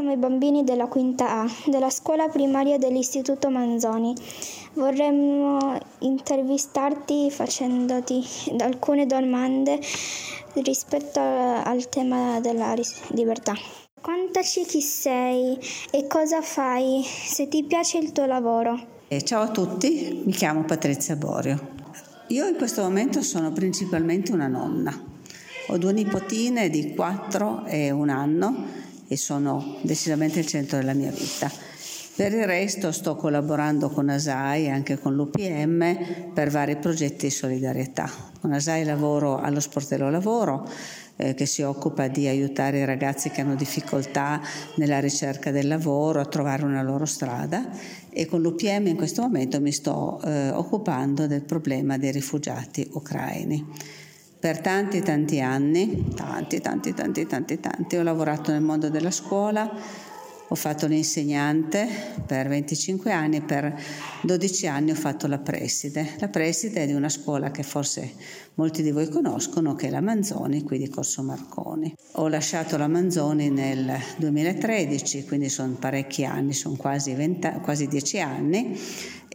Siamo i bambini della quinta A, della scuola primaria dell'Istituto Manzoni. Vorremmo intervistarti facendoti alcune domande rispetto al tema della libertà. Contaci chi sei e cosa fai, se ti piace il tuo lavoro. Ciao a tutti, mi chiamo Patrizia Borio. Io in questo momento sono principalmente una nonna. Ho due nipotine di 4 e un anno e sono decisamente il centro della mia vita. Per il resto sto collaborando con ASAI e anche con l'UPM per vari progetti di solidarietà. Con ASAI lavoro allo Sportello Lavoro, eh, che si occupa di aiutare i ragazzi che hanno difficoltà nella ricerca del lavoro a trovare una loro strada e con l'UPM in questo momento mi sto eh, occupando del problema dei rifugiati ucraini. Per tanti tanti anni, tanti tanti tanti tanti tanti, ho lavorato nel mondo della scuola, ho fatto l'insegnante per 25 anni e per 12 anni ho fatto la preside. La preside è di una scuola che forse molti di voi conoscono, che è la Manzoni, qui di Corso Marconi. Ho lasciato la Manzoni nel 2013, quindi sono parecchi anni, sono quasi, 20, quasi 10 anni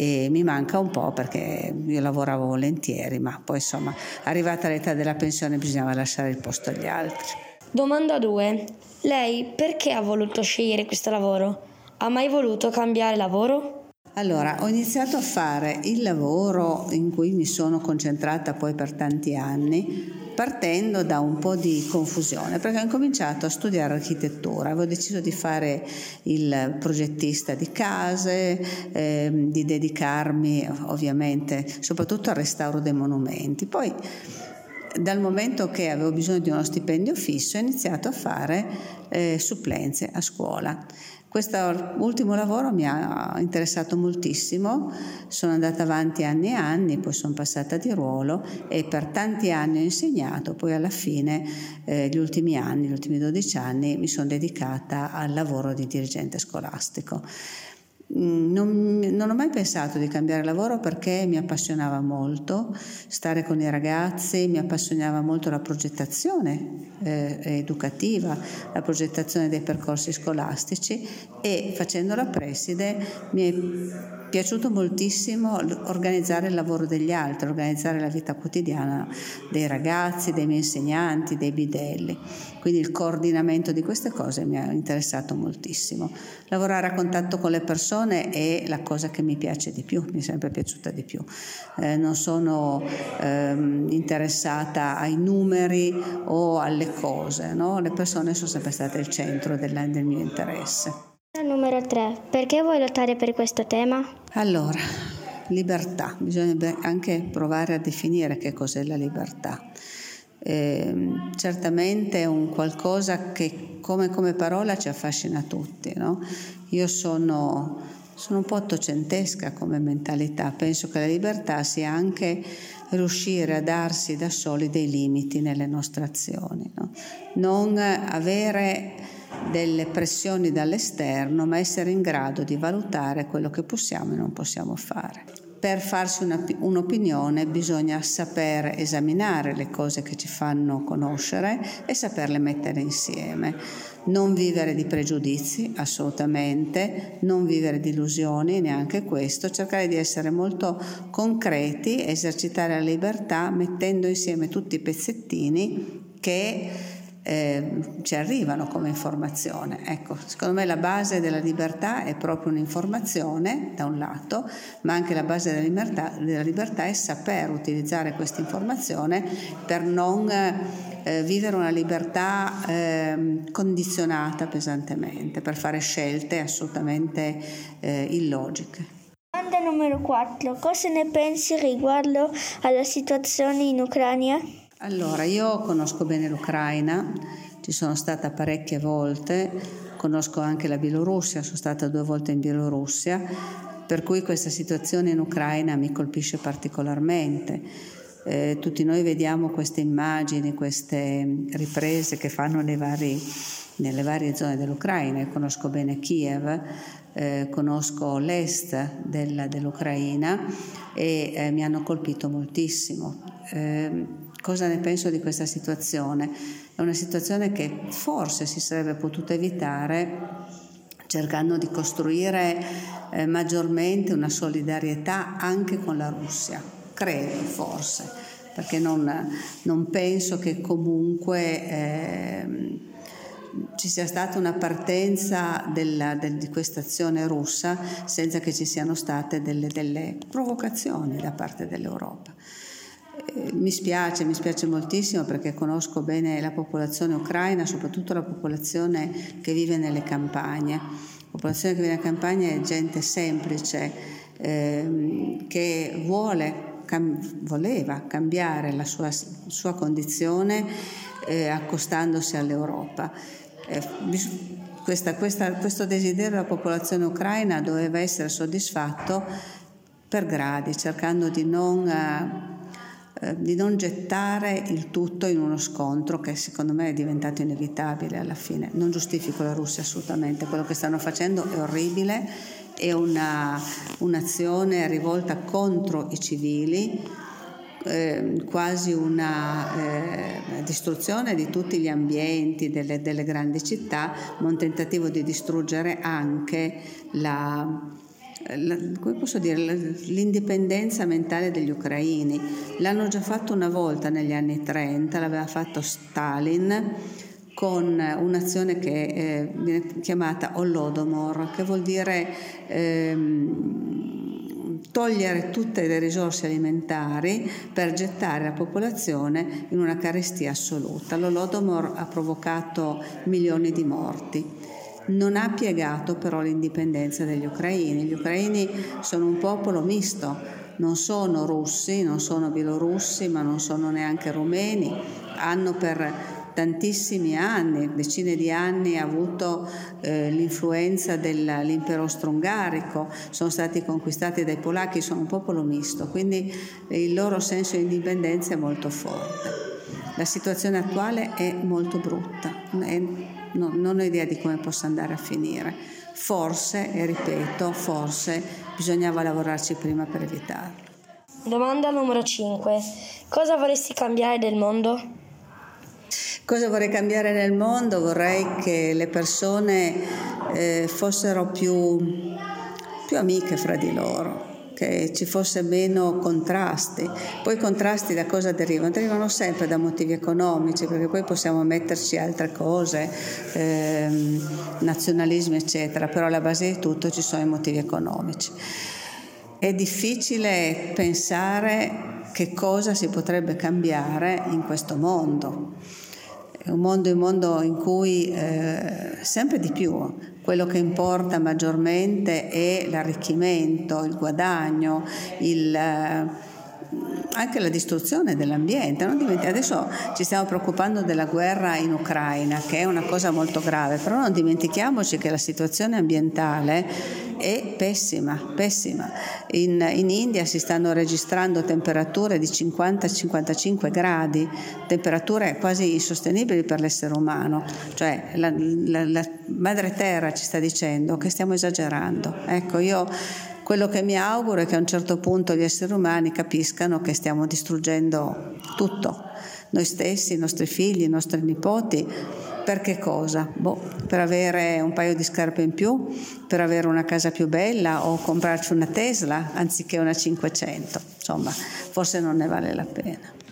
e mi manca un po' perché io lavoravo volentieri, ma poi insomma arrivata l'età della pensione bisognava lasciare il posto agli altri. Domanda 2. Lei perché ha voluto scegliere questo lavoro? Ha mai voluto cambiare lavoro? Allora, ho iniziato a fare il lavoro in cui mi sono concentrata poi per tanti anni, partendo da un po' di confusione, perché ho cominciato a studiare architettura, avevo deciso di fare il progettista di case, eh, di dedicarmi ovviamente soprattutto al restauro dei monumenti. Poi dal momento che avevo bisogno di uno stipendio fisso ho iniziato a fare eh, supplenze a scuola. Questo ultimo lavoro mi ha interessato moltissimo, sono andata avanti anni e anni, poi sono passata di ruolo e per tanti anni ho insegnato, poi alla fine, eh, gli ultimi anni, gli ultimi 12 anni, mi sono dedicata al lavoro di dirigente scolastico. Mm, non, non, ho mai pensato di cambiare lavoro perché mi appassionava molto stare con i ragazzi, mi appassionava molto la progettazione eh, educativa, la progettazione dei percorsi scolastici e facendo la preside mi è piaciuto moltissimo organizzare il lavoro degli altri, organizzare la vita quotidiana dei ragazzi, dei miei insegnanti, dei bidelli. Quindi il coordinamento di queste cose mi ha interessato moltissimo. Lavorare a contatto con le persone è la cosa che mi piace di più, mi è sempre piaciuta di più. Eh, non sono ehm, interessata ai numeri o alle cose, no? le persone sono sempre state il centro della, del mio interesse. Numero 3. Perché vuoi lottare per questo tema? Allora, libertà. Bisogna anche provare a definire che cos'è la libertà. Eh, certamente è un qualcosa che come, come, parola ci affascina tutti. No? Io sono, sono un po' ottocentesca come mentalità, penso che la libertà sia anche riuscire a darsi da soli dei limiti nelle nostre azioni, no? non avere delle pressioni dall'esterno, ma essere in grado di valutare quello che possiamo e non possiamo fare. Per farsi una, un'opinione bisogna saper esaminare le cose che ci fanno conoscere e saperle mettere insieme. Non vivere di pregiudizi, assolutamente, non vivere di illusioni, neanche questo, cercare di essere molto concreti, esercitare la libertà mettendo insieme tutti i pezzettini che eh, ci arrivano come informazione. Ecco, secondo me la base della libertà è proprio un'informazione da un lato, ma anche la base della libertà, della libertà è saper utilizzare questa informazione per non eh, vivere una libertà eh, condizionata pesantemente, per fare scelte assolutamente eh, illogiche. Domanda numero 4. Cosa ne pensi riguardo alla situazione in Ucraina? Allora, io conosco bene l'Ucraina, ci sono stata parecchie volte, conosco anche la Bielorussia, sono stata due volte in Bielorussia, per cui questa situazione in Ucraina mi colpisce particolarmente. Eh, tutti noi vediamo queste immagini, queste riprese che fanno vari, nelle varie zone dell'Ucraina. Io conosco bene Kiev, eh, conosco l'est della, dell'Ucraina e eh, mi hanno colpito moltissimo. Cosa ne penso di questa situazione? È una situazione che forse si sarebbe potuta evitare cercando di costruire eh, maggiormente una solidarietà anche con la Russia, credo forse, perché non, non penso che comunque eh, ci sia stata una partenza della, del, di questa azione russa senza che ci siano state delle, delle provocazioni da parte dell'Europa. Eh, mi spiace, mi spiace moltissimo perché conosco bene la popolazione ucraina, soprattutto la popolazione che vive nelle campagne. La popolazione che vive nelle campagne è gente semplice eh, che vuole, voleva cambiare la sua, sua condizione eh, accostandosi all'Europa. Eh, questa, questa, questo desiderio della popolazione ucraina doveva essere soddisfatto per gradi, cercando di non eh, di non gettare il tutto in uno scontro che secondo me è diventato inevitabile alla fine. Non giustifico la Russia assolutamente, quello che stanno facendo è orribile, è una, un'azione rivolta contro i civili, eh, quasi una eh, distruzione di tutti gli ambienti delle, delle grandi città, ma un tentativo di distruggere anche la, come posso dire, l'indipendenza mentale degli ucraini. L'hanno già fatto una volta negli anni 30, l'aveva fatto Stalin con un'azione che eh, viene chiamata Holodomor, che vuol dire ehm, togliere tutte le risorse alimentari per gettare la popolazione in una carestia assoluta. L'Holodomor ha provocato milioni di morti non ha piegato però l'indipendenza degli ucraini. Gli ucraini sono un popolo misto, non sono russi, non sono bielorussi, ma non sono neanche rumeni, hanno per tantissimi anni, decine di anni, avuto eh, l'influenza dell'impero austro-ungarico, sono stati conquistati dai polacchi, sono un popolo misto, quindi il loro senso di indipendenza è molto forte. La situazione attuale è molto brutta, è no, non ho idea di come possa andare a finire. Forse, e ripeto, forse bisognava lavorarci prima per evitarlo. Domanda numero 5. Cosa vorresti cambiare del mondo? Cosa vorrei cambiare nel mondo? Vorrei che le persone eh, fossero più, più amiche fra di loro, che ci fosse meno contrasti. Poi i contrasti da cosa derivano? Derivano sempre da motivi economici, perché poi possiamo metterci altre cose, ehm, nazionalismi eccetera, però alla base di tutto ci sono i motivi economici. È difficile pensare che cosa si potrebbe cambiare in questo mondo. È un mondo, un mondo in cui eh, sempre di più quello che importa maggiormente è l'arricchimento, il guadagno, il, eh, anche la distruzione dell'ambiente. Adesso ci stiamo preoccupando della guerra in Ucraina, che è una cosa molto grave, però non dimentichiamoci che la situazione ambientale è pessima, pessima. In, in India si stanno registrando temperature di 50-55 gradi, temperature quasi insostenibili per l'essere umano. Cioè la, la, la madre terra ci sta dicendo che stiamo esagerando. Ecco, io quello che mi auguro è che a un certo punto gli esseri umani capiscano che stiamo distruggendo tutto, noi stessi, i nostri figli, i nostri nipoti. Per che cosa? Boh, per avere un paio di scarpe in più, per avere una casa più bella o comprarci una Tesla anziché una 500. Insomma, forse non ne vale la pena.